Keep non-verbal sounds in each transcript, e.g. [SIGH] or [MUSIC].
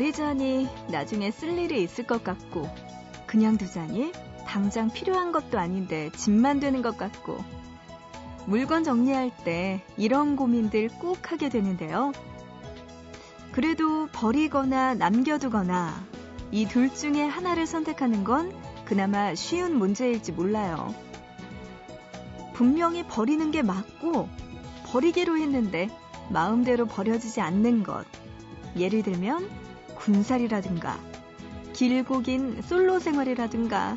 버리자니 나중에 쓸 일이 있을 것 같고, 그냥 두자니 당장 필요한 것도 아닌데 짐만 되는 것 같고, 물건 정리할 때 이런 고민들 꼭 하게 되는데요. 그래도 버리거나 남겨두거나 이 둘 중에 하나를 선택하는 건 그나마 쉬운 문제일지 몰라요. 분명히 버리는 게 맞고 버리기로 했는데 마음대로 버려지지 않는 것. 예를 들면 군살이라든가 길고 긴 솔로 생활이라든가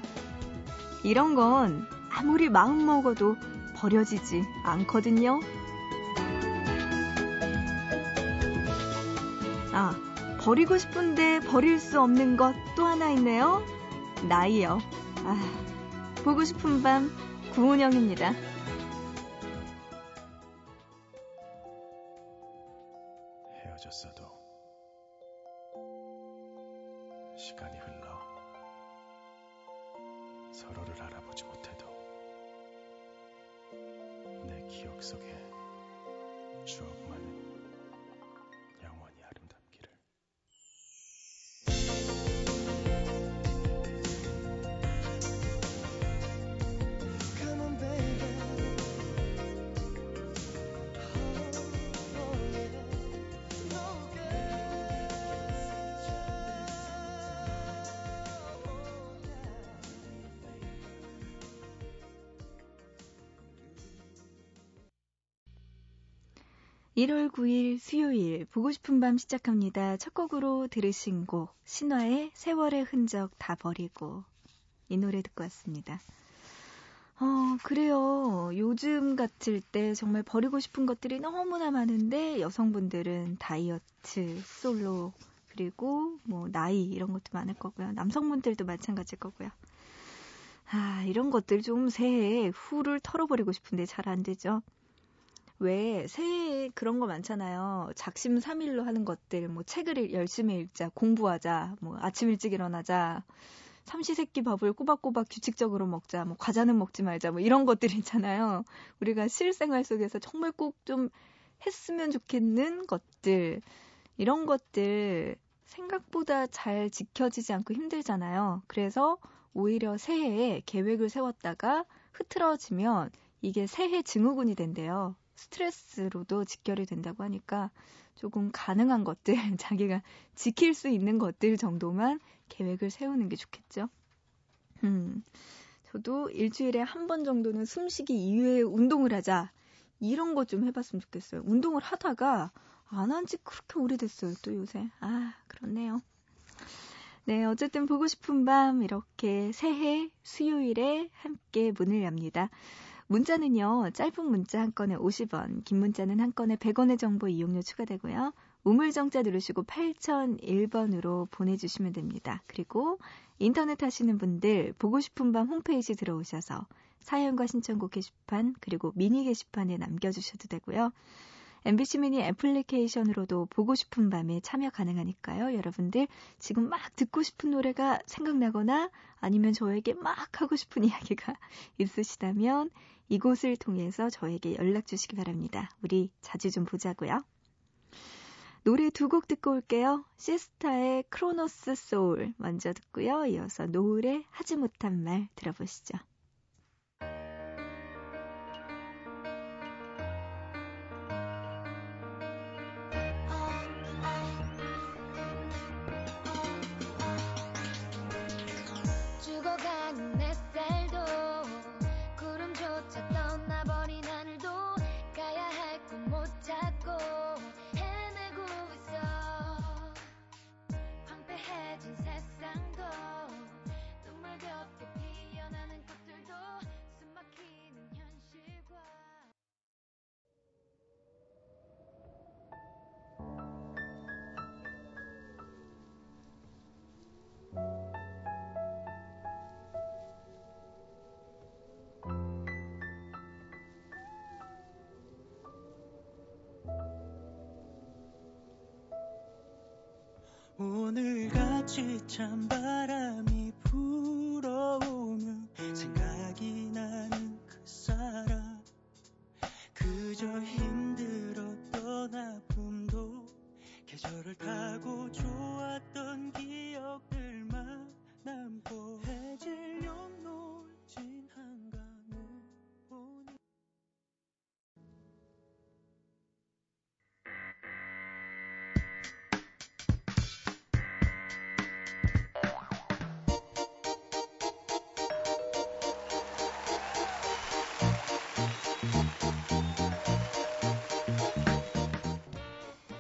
이런 건 아무리 마음 먹어도 버려지지 않거든요. 아, 버리고 싶은데 버릴 수 없는 것 또 하나 있네요. 나이요. 아, 보고 싶은 밤 구은영입니다. 헤어졌어 1월 9일 수요일 보고 싶은 밤 시작합니다. 첫 곡으로 들으신 곡 신화의 세월의 흔적 다 버리고 이 노래 듣고 왔습니다. 어, 그래요. 요즘 같을 때 정말 버리고 싶은 것들이 너무나 많은데 여성분들은 다이어트, 솔로, 그리고 뭐 나이 이런 것도 많을 거고요. 남성분들도 마찬가지일 거고요. 아, 이런 것들 좀 새해에 후를 털어버리고 싶은데 잘 안 되죠. 왜 새해에 그런 거 많잖아요. 작심 삼일로 하는 것들, 뭐 책을 열심히 읽자, 공부하자, 뭐 아침 일찍 일어나자, 삼시세끼 밥을 꼬박꼬박 규칙적으로 먹자, 뭐 과자는 먹지 말자, 뭐 이런 것들 있잖아요. 우리가 실생활 속에서 정말 꼭 좀 했으면 좋겠는 것들, 이런 것들 생각보다 잘 지켜지지 않고 힘들잖아요. 그래서 오히려 새해에 계획을 세웠다가 흐트러지면 이게 새해 증후군이 된대요. 스트레스로도 직결이 된다고 하니까 조금 가능한 것들, [LAUGHS] 자기가 지킬 수 있는 것들 정도만 계획을 세우는 게 좋겠죠. 음, 저도 일주일에 한 번 정도는 숨쉬기 이외에 운동을 하자. 이런 거 좀 해봤으면 좋겠어요. 운동을 하다가 안 한 지 그렇게 오래됐어요, 또 요새. 아, 그렇네요. 네, 어쨌든 보고 싶은 밤 이렇게 새해 수요일에 함께 문을 엽니다. 문자는요, 짧은 문자 한 건에 50원, 긴 문자는 한 건에 100원의 정보 이용료 추가되고요. 우물정자 누르시고 8001번으로 보내주시면 됩니다. 그리고 인터넷 하시는 분들 보고 싶은 밤 홈페이지 들어오셔서 사연과 신청곡 게시판 그리고 미니 게시판에 남겨주셔도 되고요. MBC 미니 애플리케이션으로도 보고 싶은 밤에 참여 가능하니까요. 여러분들 지금 막 듣고 싶은 노래가 생각나거나 아니면 저에게 막 하고 싶은 [LAUGHS] 이야기가 있으시다면 이곳을 통해서 저에게 연락 주시기 바랍니다. 우리 자주 좀 보자고요. 노래 두 곡 듣고 올게요. 시스타의 크로노스 소울 먼저 듣고요. 이어서 노을의 하지 못한 말 들어보시죠. 오늘같이 찬바람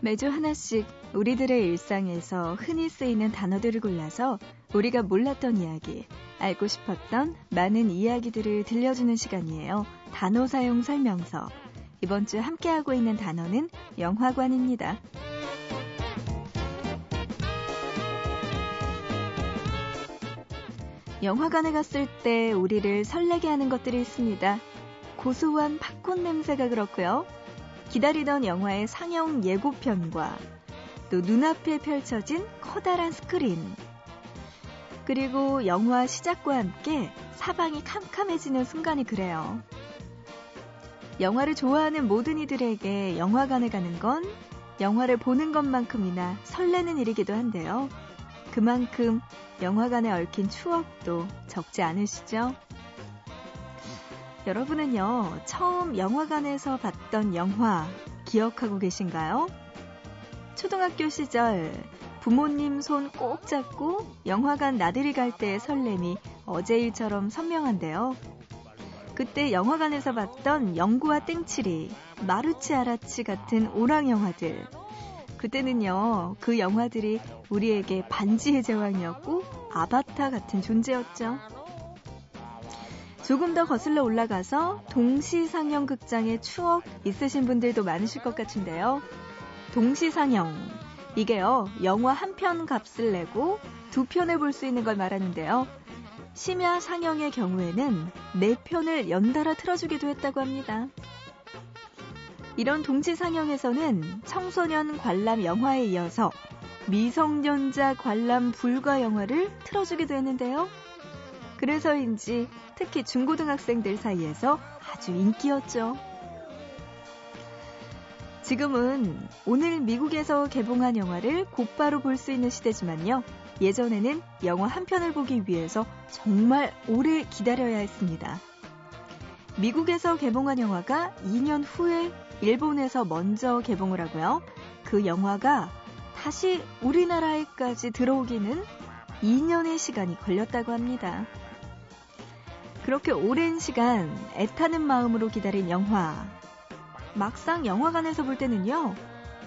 매주 하나씩 우리들의 일상에서 흔히 쓰이는 단어들을 골라서 우리가 몰랐던 이야기, 알고 싶었던 많은 이야기들을 들려주는 시간이에요. 단어 사용 설명서. 이번 주 함께하고 있는 단어는 영화관입니다. 영화관에 갔을 때 우리를 설레게 하는 것들이 있습니다. 고소한 팝콘 냄새가 그렇고요. 기다리던 영화의 상영 예고편과 또 눈앞에 펼쳐진 커다란 스크린 그리고 영화 시작과 함께 사방이 캄캄해지는 순간이 그래요. 영화를 좋아하는 모든 이들에게 영화관에 가는 건 영화를 보는 것만큼이나 설레는 일이기도 한데요. 그만큼 영화관에 얽힌 추억도 적지 않으시죠? 여러분은요, 처음 영화관에서 봤던 영화 기억하고 계신가요? 초등학교 시절 부모님 손 꼭 잡고 영화관 나들이 갈 때의 설렘이 어제 일처럼 선명한데요. 그때 영화관에서 봤던 영구와 땡치리, 마루치 아라치 같은 오락 영화들. 그때는요, 그 영화들이 우리에게 반지의 제왕이었고 아바타 같은 존재였죠. 조금 더 거슬러 올라가서 동시상영 극장의 추억 있으신 분들도 많으실 것 같은데요. 동시상영. 이게요, 영화 한 편 값을 내고 두 편을 볼 수 있는 걸 말하는데요. 심야 상영의 경우에는 네 편을 연달아 틀어주기도 했다고 합니다. 이런 동시 상영에서는 청소년 관람 영화에 이어서 미성년자 관람 불가 영화를 틀어주기도 했는데요. 그래서인지 특히 중고등학생들 사이에서 아주 인기였죠. 지금은 오늘 미국에서 개봉한 영화를 곧바로 볼 수 있는 시대지만요. 예전에는 영화 한 편을 보기 위해서 정말 오래 기다려야 했습니다. 미국에서 개봉한 영화가 2년 후에 일본에서 먼저 개봉을 하고요. 그 영화가 다시 우리나라에까지 들어오기는 2년의 시간이 걸렸다고 합니다. 그렇게 오랜 시간 애타는 마음으로 기다린 영화. 막상 영화관에서 볼 때는요,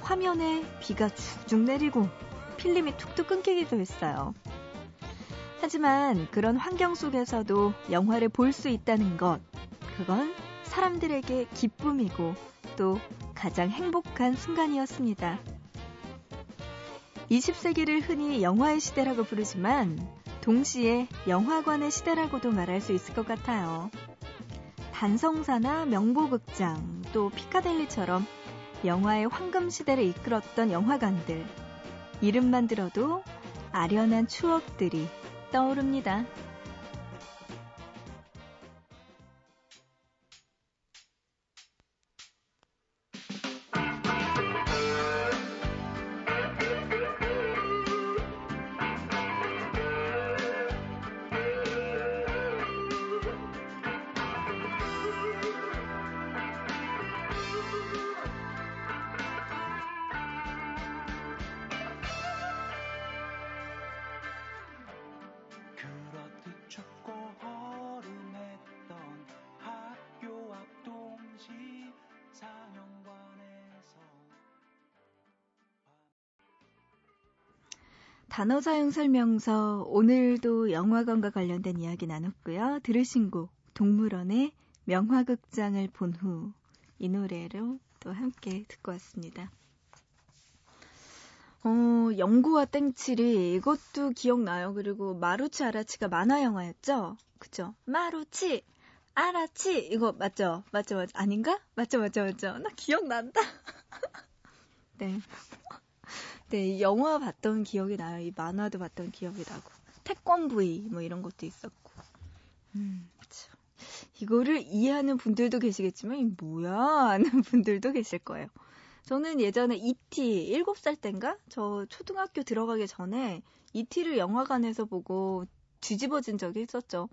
화면에 비가 쭉쭉 내리고 필름이 툭툭 끊기기도 했어요. 하지만 그런 환경 속에서도 영화를 볼 수 있다는 것, 그건 사람들에게 기쁨이고 또 가장 행복한 순간이었습니다. 20세기를 흔히 영화의 시대라고 부르지만 동시에 영화관의 시대라고도 말할 수 있을 것 같아요. 단성사나 명보극장, 또 피카델리처럼 영화의 황금 시대를 이끌었던 영화관들. 이름만 들어도 아련한 추억들이 떠오릅니다. 단어 사용 설명서 오늘도 영화관과 관련된 이야기 나눴고요. 들으신 곡 동물원의 명화극장을 본 후 이 노래로 또 함께 듣고 왔습니다. 어, 영구와 땡칠이 이것도 기억나요. 그리고 마루치 아라치가 만화 영화였죠? 그쵸? 마루치 아라치 이거 맞죠? 맞죠? 맞죠? 아닌가? 맞죠? 맞죠? 맞죠? 나 기억난다. [LAUGHS] 네. 네, 이 영화 봤던 기억이 나요. 이 만화도 봤던 기억이 나고. 태권브이 뭐 이런 것도 있었고. 음, 참. 이거를 이해하는 분들도 계시겠지만 이 뭐야 하는 [LAUGHS] 분들도 계실 거예요. 저는 예전에 E.T. 7살 땐가? 저 초등학교 들어가기 전에 E.T.를 영화관에서 보고 뒤집어진 적이 있었죠.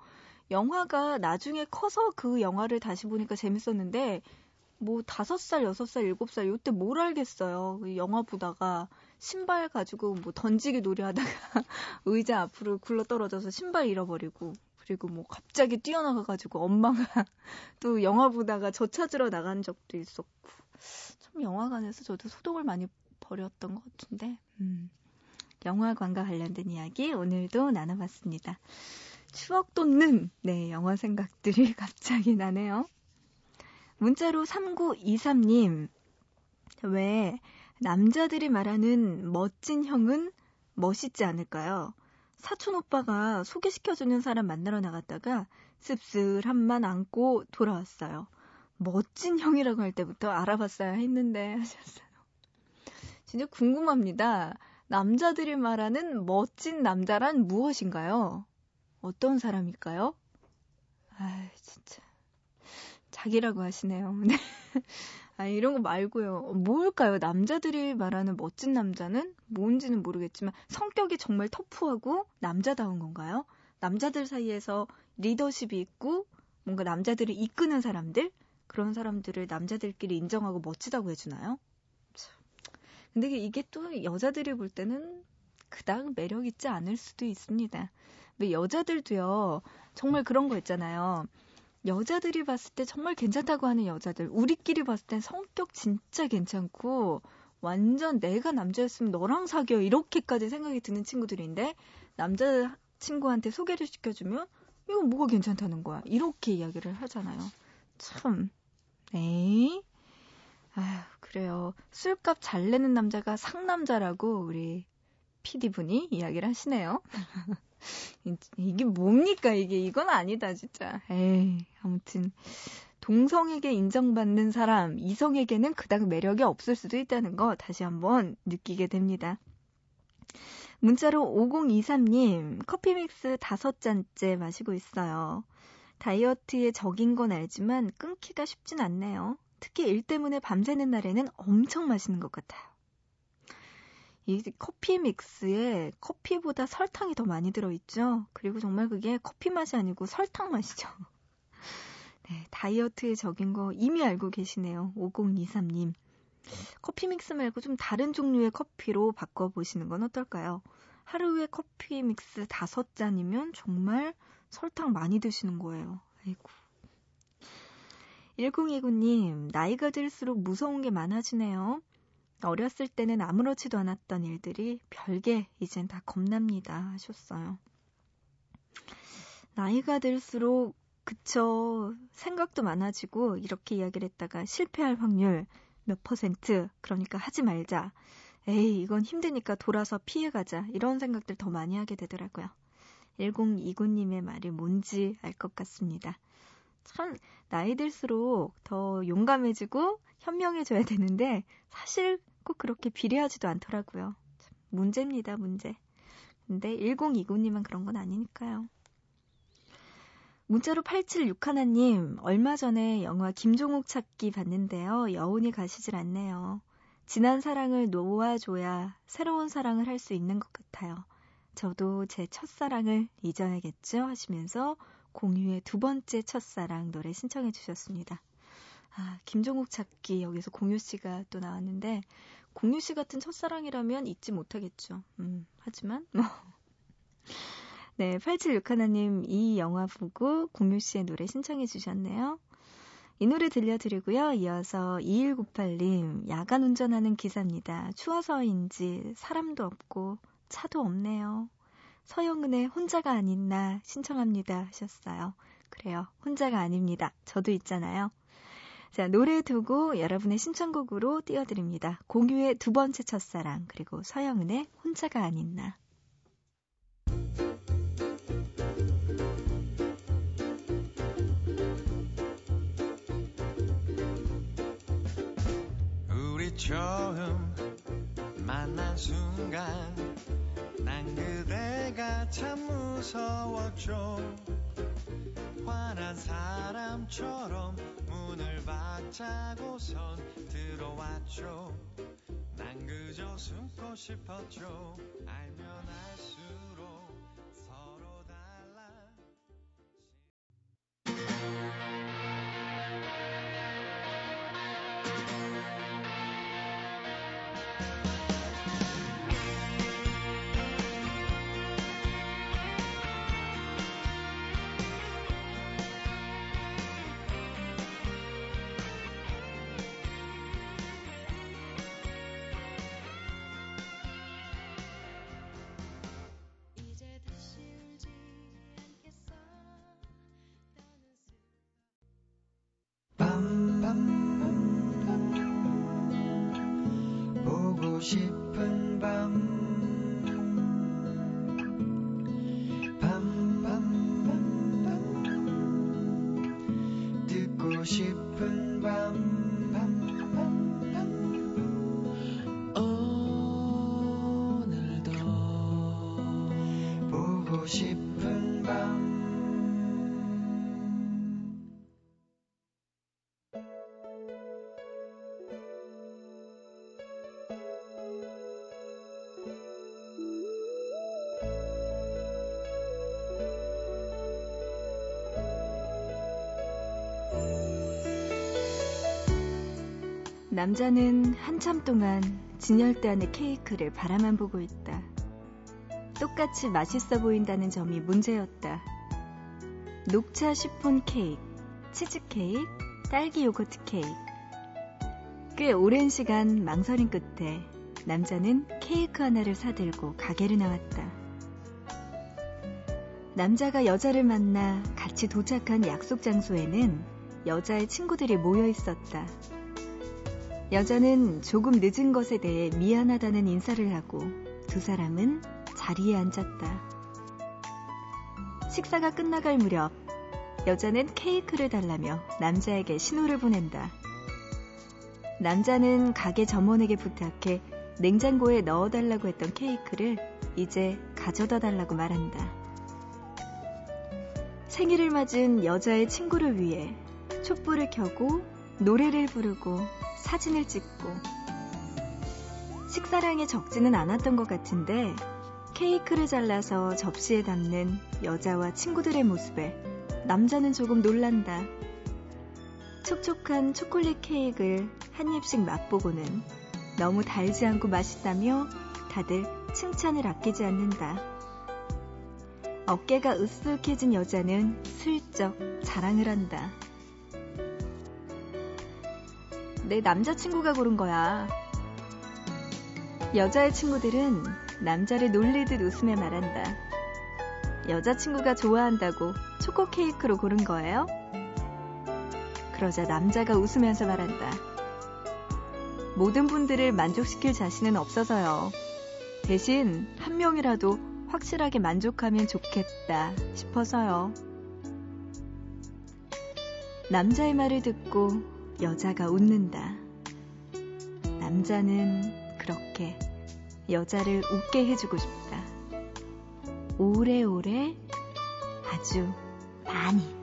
영화가 나중에 커서 그 영화를 다시 보니까 재밌었는데 뭐 다섯 살, 여섯 살, 일곱 살 요때 뭘 알겠어요. 그 영화 보다가 신발 가지고 뭐 던지기 놀이하다가 [LAUGHS] 의자 앞으로 굴러 떨어져서 신발 잃어버리고 그리고 뭐 갑자기 뛰어나가 가지고 엄마가 [LAUGHS] 또 영화 보다가 저 찾으러 나간 적도 있었고 참 영화관에서 저도 소독을 많이 버렸던 것 같은데 음. 영화관과 관련된 이야기 오늘도 나눠봤습니다. 추억 돋는 네 영화 생각들이 [LAUGHS] 갑자기 나네요. 문자로 3923님 왜 남자들이 말하는 멋진 형은 멋있지 않을까요? 사촌 오빠가 소개시켜주는 사람 만나러 나갔다가 씁쓸한만 안고 돌아왔어요. 멋진 형이라고 할 때부터 알아봤어야 했는데 하셨어요. 진짜 궁금합니다. 남자들이 말하는 멋진 남자란 무엇인가요? 어떤 사람일까요? 아, 진짜. 자기라고 하시네요. [LAUGHS] 네. 아, 이런 거 말고요. 뭘까요? 남자들이 말하는 멋진 남자는 뭔지는 모르겠지만 성격이 정말 터프하고 남자다운 건가요? 남자들 사이에서 리더십이 있고 뭔가 남자들을 이끄는 사람들? 그런 사람들을 남자들끼리 인정하고 멋지다고 해주나요? 근데 이게 또 여자들이 볼 때는 그닥 매력 있지 않을 수도 있습니다. 근데 여자들도요, 정말 그런 거 있잖아요. 여자들이 봤을 때 정말 괜찮다고 하는 여자들, 우리끼리 봤을 땐 성격 진짜 괜찮고, 완전 내가 남자였으면 너랑 사귀어, 이렇게까지 생각이 드는 친구들인데, 남자 친구한테 소개를 시켜주면, 이거 뭐가 괜찮다는 거야. 이렇게 이야기를 하잖아요. 참, 에이. 아휴, 그래요. 술값 잘 내는 남자가 상남자라고 우리 PD분이 이야기를 하시네요. [LAUGHS] 이게 뭡니까, 이게. 이건 아니다, 진짜. 에이, 아무튼. 동성에게 인정받는 사람, 이성에게는 그닥 매력이 없을 수도 있다는 거 다시 한번 느끼게 됩니다. 문자로 5023님, 커피 믹스 다섯 잔째 마시고 있어요. 다이어트에 적인 건 알지만 끊기가 쉽진 않네요. 특히 일 때문에 밤새는 날에는 엄청 맛있는 것 같아요. 이 커피 믹스에 커피보다 설탕이 더 많이 들어있죠. 그리고 정말 그게 커피 맛이 아니고 설탕 맛이죠. [LAUGHS] 네, 다이어트에 적인 거 이미 알고 계시네요. 5023님. 커피 믹스 말고 좀 다른 종류의 커피로 바꿔보시는 건 어떨까요? 하루에 커피 믹스 다섯 잔이면 정말 설탕 많이 드시는 거예요. 아이고. 1029님, 나이가 들수록 무서운 게 많아지네요. 어렸을 때는 아무렇지도 않았던 일들이 별게 이젠 다 겁납니다 하셨어요. 나이가 들수록 그쵸 생각도 많아지고 이렇게 이야기를 했다가 실패할 확률 몇 퍼센트 그러니까 하지 말자 에이 이건 힘드니까 돌아서 피해가자 이런 생각들 더 많이 하게 되더라고요. 1029님의 말이 뭔지 알 것 같습니다. 참 나이 들수록 더 용감해지고 현명해져야 되는데 사실 꼭 그렇게 비례하지도 않더라고요. 문제입니다, 문제. 근데 1029님은 그런 건 아니니까요. 문자로 876 하나님, 얼마 전에 영화 김종욱 찾기 봤는데요. 여운이 가시질 않네요. 지난 사랑을 놓아줘야 새로운 사랑을 할 수 있는 것 같아요. 저도 제 첫사랑을 잊어야겠죠? 하시면서 공유의 두 번째 첫사랑 노래 신청해 주셨습니다. 아, 김종욱 찾기 여기서 공유 씨가 또 나왔는데 공유 씨 같은 첫사랑이라면 잊지 못하겠죠. 음, 하지만 뭐 [LAUGHS] 네, 876 하나님 이 영화 보고 공유 씨의 노래 신청해 주셨네요. 이 노래 들려드리고요. 이어서 2198님, 야간 운전하는 기사입니다. 추워서인지 사람도 없고 차도 없네요. 서영은의 혼자가 아닌 나 신청합니다 하셨어요. 그래요. 혼자가 아닙니다. 저도 있잖아요. 자, 노래 두고 여러분의 신청곡으로 띄워드립니다. 공유의 두 번째 첫사랑, 그리고 서영은의 혼자가 아닌 나. 우리 처음 만난 순간 난 그대가 참 무서웠죠 화난 사람처럼 차고선 들어왔죠. 난 그저 숨고 싶었죠. 알면 알수록 서로 달라 밤 남자는 한참 동안 진열대 안의 케이크를 바라만 보고 있다. 똑같이 맛있어 보인다는 점이 문제였다. 녹차 시폰 케이크, 치즈 케이크, 딸기 요거트 케이크. 꽤 오랜 시간 망설임 끝에 남자는 케이크 하나를 사들고 가게를 나왔다. 남자가 여자를 만나 같이 도착한 약속 장소에는 여자의 친구들이 모여 있었다. 여자는 조금 늦은 것에 대해 미안하다는 인사를 하고 두 사람은 자리에 앉았다. 식사가 끝나갈 무렵 여자는 케이크를 달라며 남자에게 신호를 보낸다. 남자는 가게 점원에게 부탁해 냉장고에 넣어달라고 했던 케이크를 이제 가져다 달라고 말한다. 생일을 맞은 여자의 친구를 위해 촛불을 켜고 노래를 부르고 사진을 찍고 식사량이 적지는 않았던 것 같은데 케이크를 잘라서 접시에 담는 여자와 친구들의 모습에 남자는 조금 놀란다. 촉촉한 초콜릿 케이크를 한 입씩 맛보고는 너무 달지 않고 맛있다며 다들 칭찬을 아끼지 않는다. 어깨가 으쓱해진 여자는 슬쩍 자랑을 한다. 내 남자친구가 고른 거야. 여자의 친구들은 남자를 놀리듯 웃으며 말한다. 여자친구가 좋아한다고 초코 케이크로 고른 거예요? 그러자 남자가 웃으면서 말한다. 모든 분들을 만족시킬 자신은 없어서요. 대신 한 명이라도 확실하게 만족하면 좋겠다 싶어서요. 남자의 말을 듣고 여자가 웃는다. 남자는 그렇게 여자를 웃게 해주고 싶다. 오래오래 아주 많이.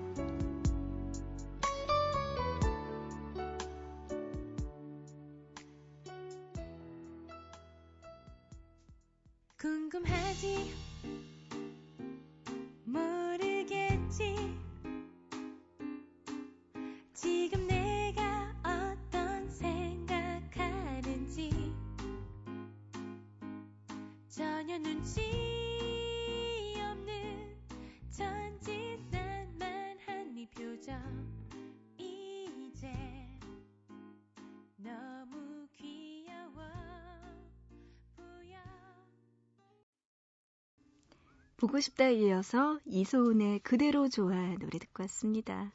보고 싶다에 이어서 이소은의 그대로 좋아 노래 듣고 왔습니다.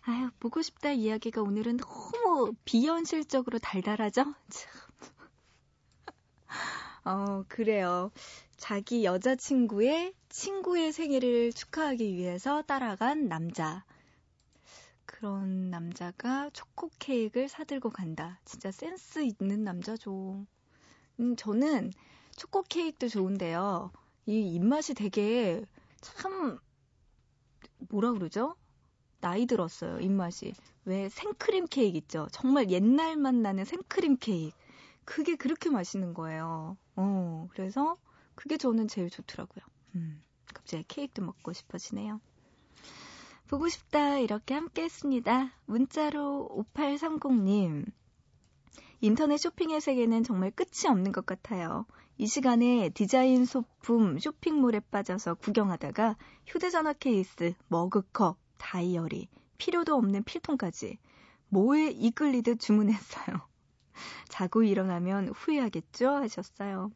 아유, 보고 싶다 이야기가 오늘은 너무 비현실적으로 달달하죠? 참. [LAUGHS] 어, 그래요. 자기 여자친구의 친구의 생일을 축하하기 위해서 따라간 남자. 그런 남자가 초코 케이크를 사들고 간다. 진짜 센스 있는 남자죠. 음, 저는 초코 케이크도 좋은데요. 이 입맛이 되게 참 뭐라 그러죠? 나이 들었어요, 입맛이. 왜 생크림 케이크 있죠? 정말 옛날 맛 나는 생크림 케이크. 그게 그렇게 맛있는 거예요. 어, 그래서 그게 저는 제일 좋더라고요. 음, 갑자기 케이크도 먹고 싶어지네요. 보고 싶다 이렇게 함께 했습니다. 문자로 5830님. 인터넷 쇼핑의 세계는 정말 끝이 없는 것 같아요. 이 시간에 디자인 소품 쇼핑몰에 빠져서 구경하다가 휴대전화 케이스, 머그컵, 다이어리, 필요도 없는 필통까지 뭐에 이끌리듯 주문했어요. [LAUGHS] 자고 일어나면 후회하겠죠? 하셨어요.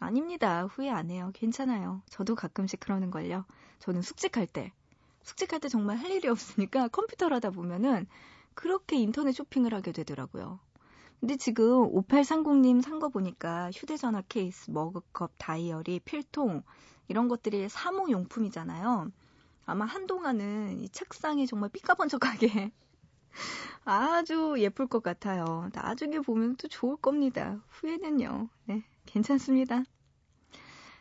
아닙니다. 후회 안 해요. 괜찮아요. 저도 가끔씩 그러는걸요. 저는 숙직할 때, 숙직할 때 정말 할 일이 없으니까 컴퓨터를 하다 보면은 그렇게 인터넷 쇼핑을 하게 되더라고요. 근데 지금 5830님 산 거 보니까 휴대전화 케이스, 머그컵, 다이어리, 필통 이런 것들이 사무용품이잖아요. 아마 한동안은 이 책상이 정말 삐까번쩍하게 [LAUGHS] 아주 예쁠 것 같아요. 나중에 보면 또 좋을 겁니다. 후회는요. 네, 괜찮습니다.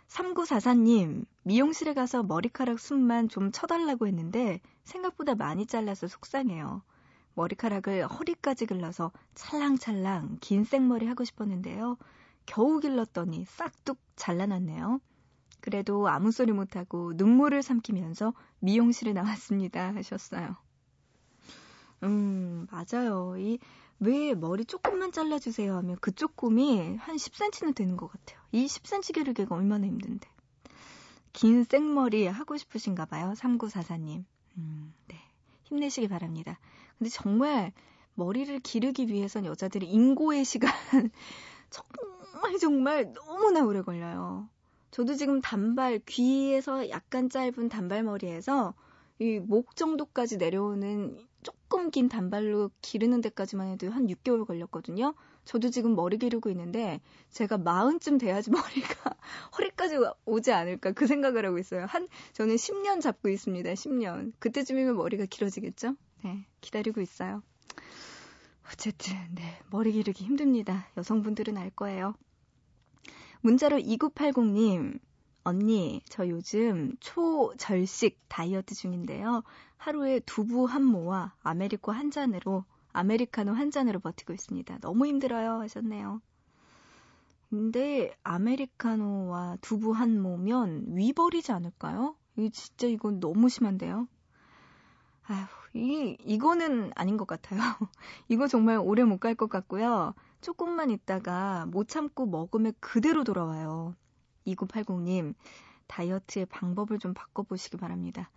3944님, 미용실에 가서 머리카락 숱만 좀 쳐달라고 했는데 생각보다 많이 잘라서 속상해요. 머리카락을 허리까지 길러서 찰랑찰랑 긴 생머리 하고 싶었는데요. 겨우 길렀더니 싹둑 잘라놨네요. 그래도 아무 소리 못하고 눈물을 삼키면서 미용실에 나왔습니다. 하셨어요. 음, 맞아요. 이, 왜 머리 조금만 잘라주세요 하면 그 조금이 한 10cm는 되는 것 같아요. 이 10cm 기르기가 얼마나 힘든데. 긴 생머리 하고 싶으신가 봐요. 3944님. 음, 네. 힘내시기 바랍니다. 근데 정말 머리를 기르기 위해선 여자들이 인고의 시간 [LAUGHS] 정말 정말 너무나 오래 걸려요. 저도 지금 단발 귀에서 약간 짧은 단발머리에서 이 목 정도까지 내려오는 조금 긴 단발로 기르는 데까지만 해도 한 6개월 걸렸거든요. 저도 지금 머리 기르고 있는데 제가 마흔쯤 돼야지 [LAUGHS] 머리가 허리까지 오지 않을까 그 생각을 하고 있어요. 한 저는 10년 잡고 있습니다. 10년. 그때쯤이면 머리가 길어지겠죠? 네, 기다리고 있어요. 어쨌든 네, 머리 기르기 힘듭니다. 여성분들은 알 거예요. 문자로 2980님, 언니, 저 요즘 초절식 다이어트 중인데요. 하루에 두부 한 모와 아메리코 한 잔으로, 아메리카노 한 잔으로 버티고 있습니다. 너무 힘들어요. 하셨네요. 근데 아메리카노와 두부 한 모면 위 버리지 않을까요? 이 진짜 이건 너무 심한데요. 아휴, 이, 이거는 아닌 것 같아요. [LAUGHS] 이거 정말 오래 못 갈 것 같고요. 조금만 있다가 못 참고 먹으면 그대로 돌아와요. 2980님, 다이어트의 방법을 좀 바꿔보시기 바랍니다.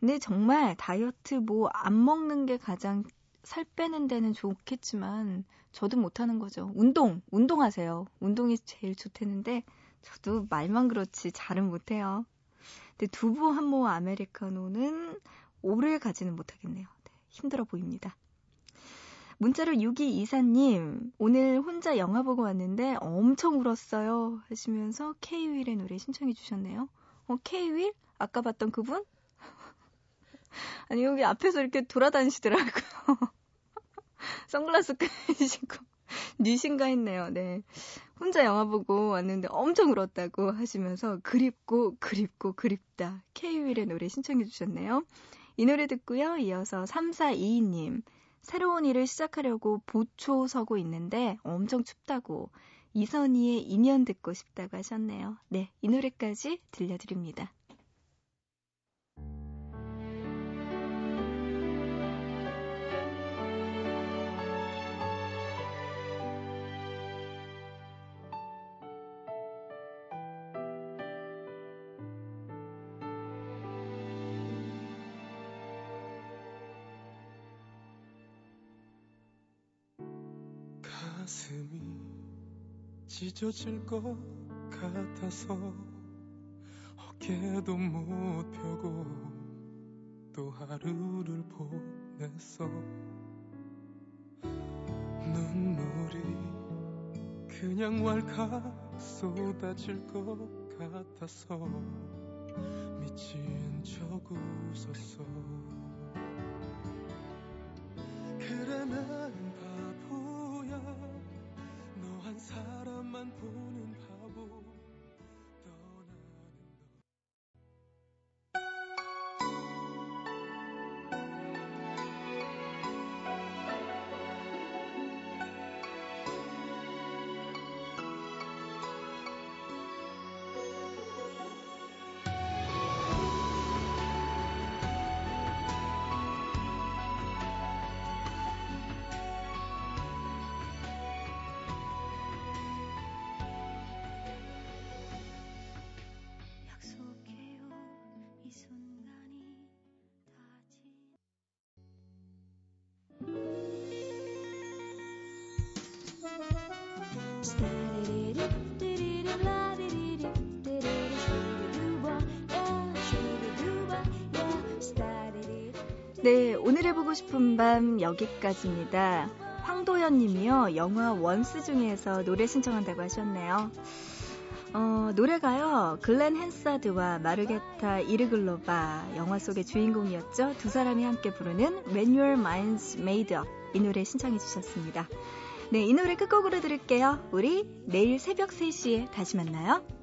근데 정말 다이어트 뭐 안 먹는 게 가장 살 빼는 데는 좋겠지만 저도 못하는 거죠. 운동, 운동하세요. 운동이 제일 좋다는데 저도 말만 그렇지 잘은 못해요. 근데 두부 한모 아메리카노는 오래 가지는 못하겠네요. 네, 힘들어 보입니다. 문자로 6224님, 오늘 혼자 영화 보고 왔는데 엄청 울었어요. 하시면서 K-윌의 노래 신청해 주셨네요. 어, K-윌? 아까 봤던 그분? 아니, 여기 앞에서 이렇게 돌아다니시더라고요. [LAUGHS] 선글라스 끼시고, 니신가 했네요. 네. 혼자 영화 보고 왔는데 엄청 울었다고 하시면서 그립고, 그립고, 그립다. K-윌의 노래 신청해 주셨네요. 이 노래 듣고요. 이어서 3422님. 새로운 일을 시작하려고 보초 서고 있는데 엄청 춥다고 이선희의 인연 듣고 싶다고 하셨네요. 네, 이 노래까지 들려드립니다. 가슴이 찢어질 것 같아서 어깨도 못 펴고 또 하루를 보냈어. 눈물이 그냥 왈칵 쏟아질 것 같아서 미친 척 웃었어. 그래 난 네, 오늘 해보고 싶은 밤 여기까지입니다. 황도현 님이요, 영화 원스 중에서 노래 신청한다고 하셨네요. 어, 노래가요, 글렌 헨사드와 마르게타 이르글로바 영화 속의 주인공이었죠. 두 사람이 함께 부르는 When Your Mind's Made Up 이 노래 신청해 주셨습니다. 네, 이 노래 끝곡으로 들을게요. 우리 내일 새벽 3시에 다시 만나요.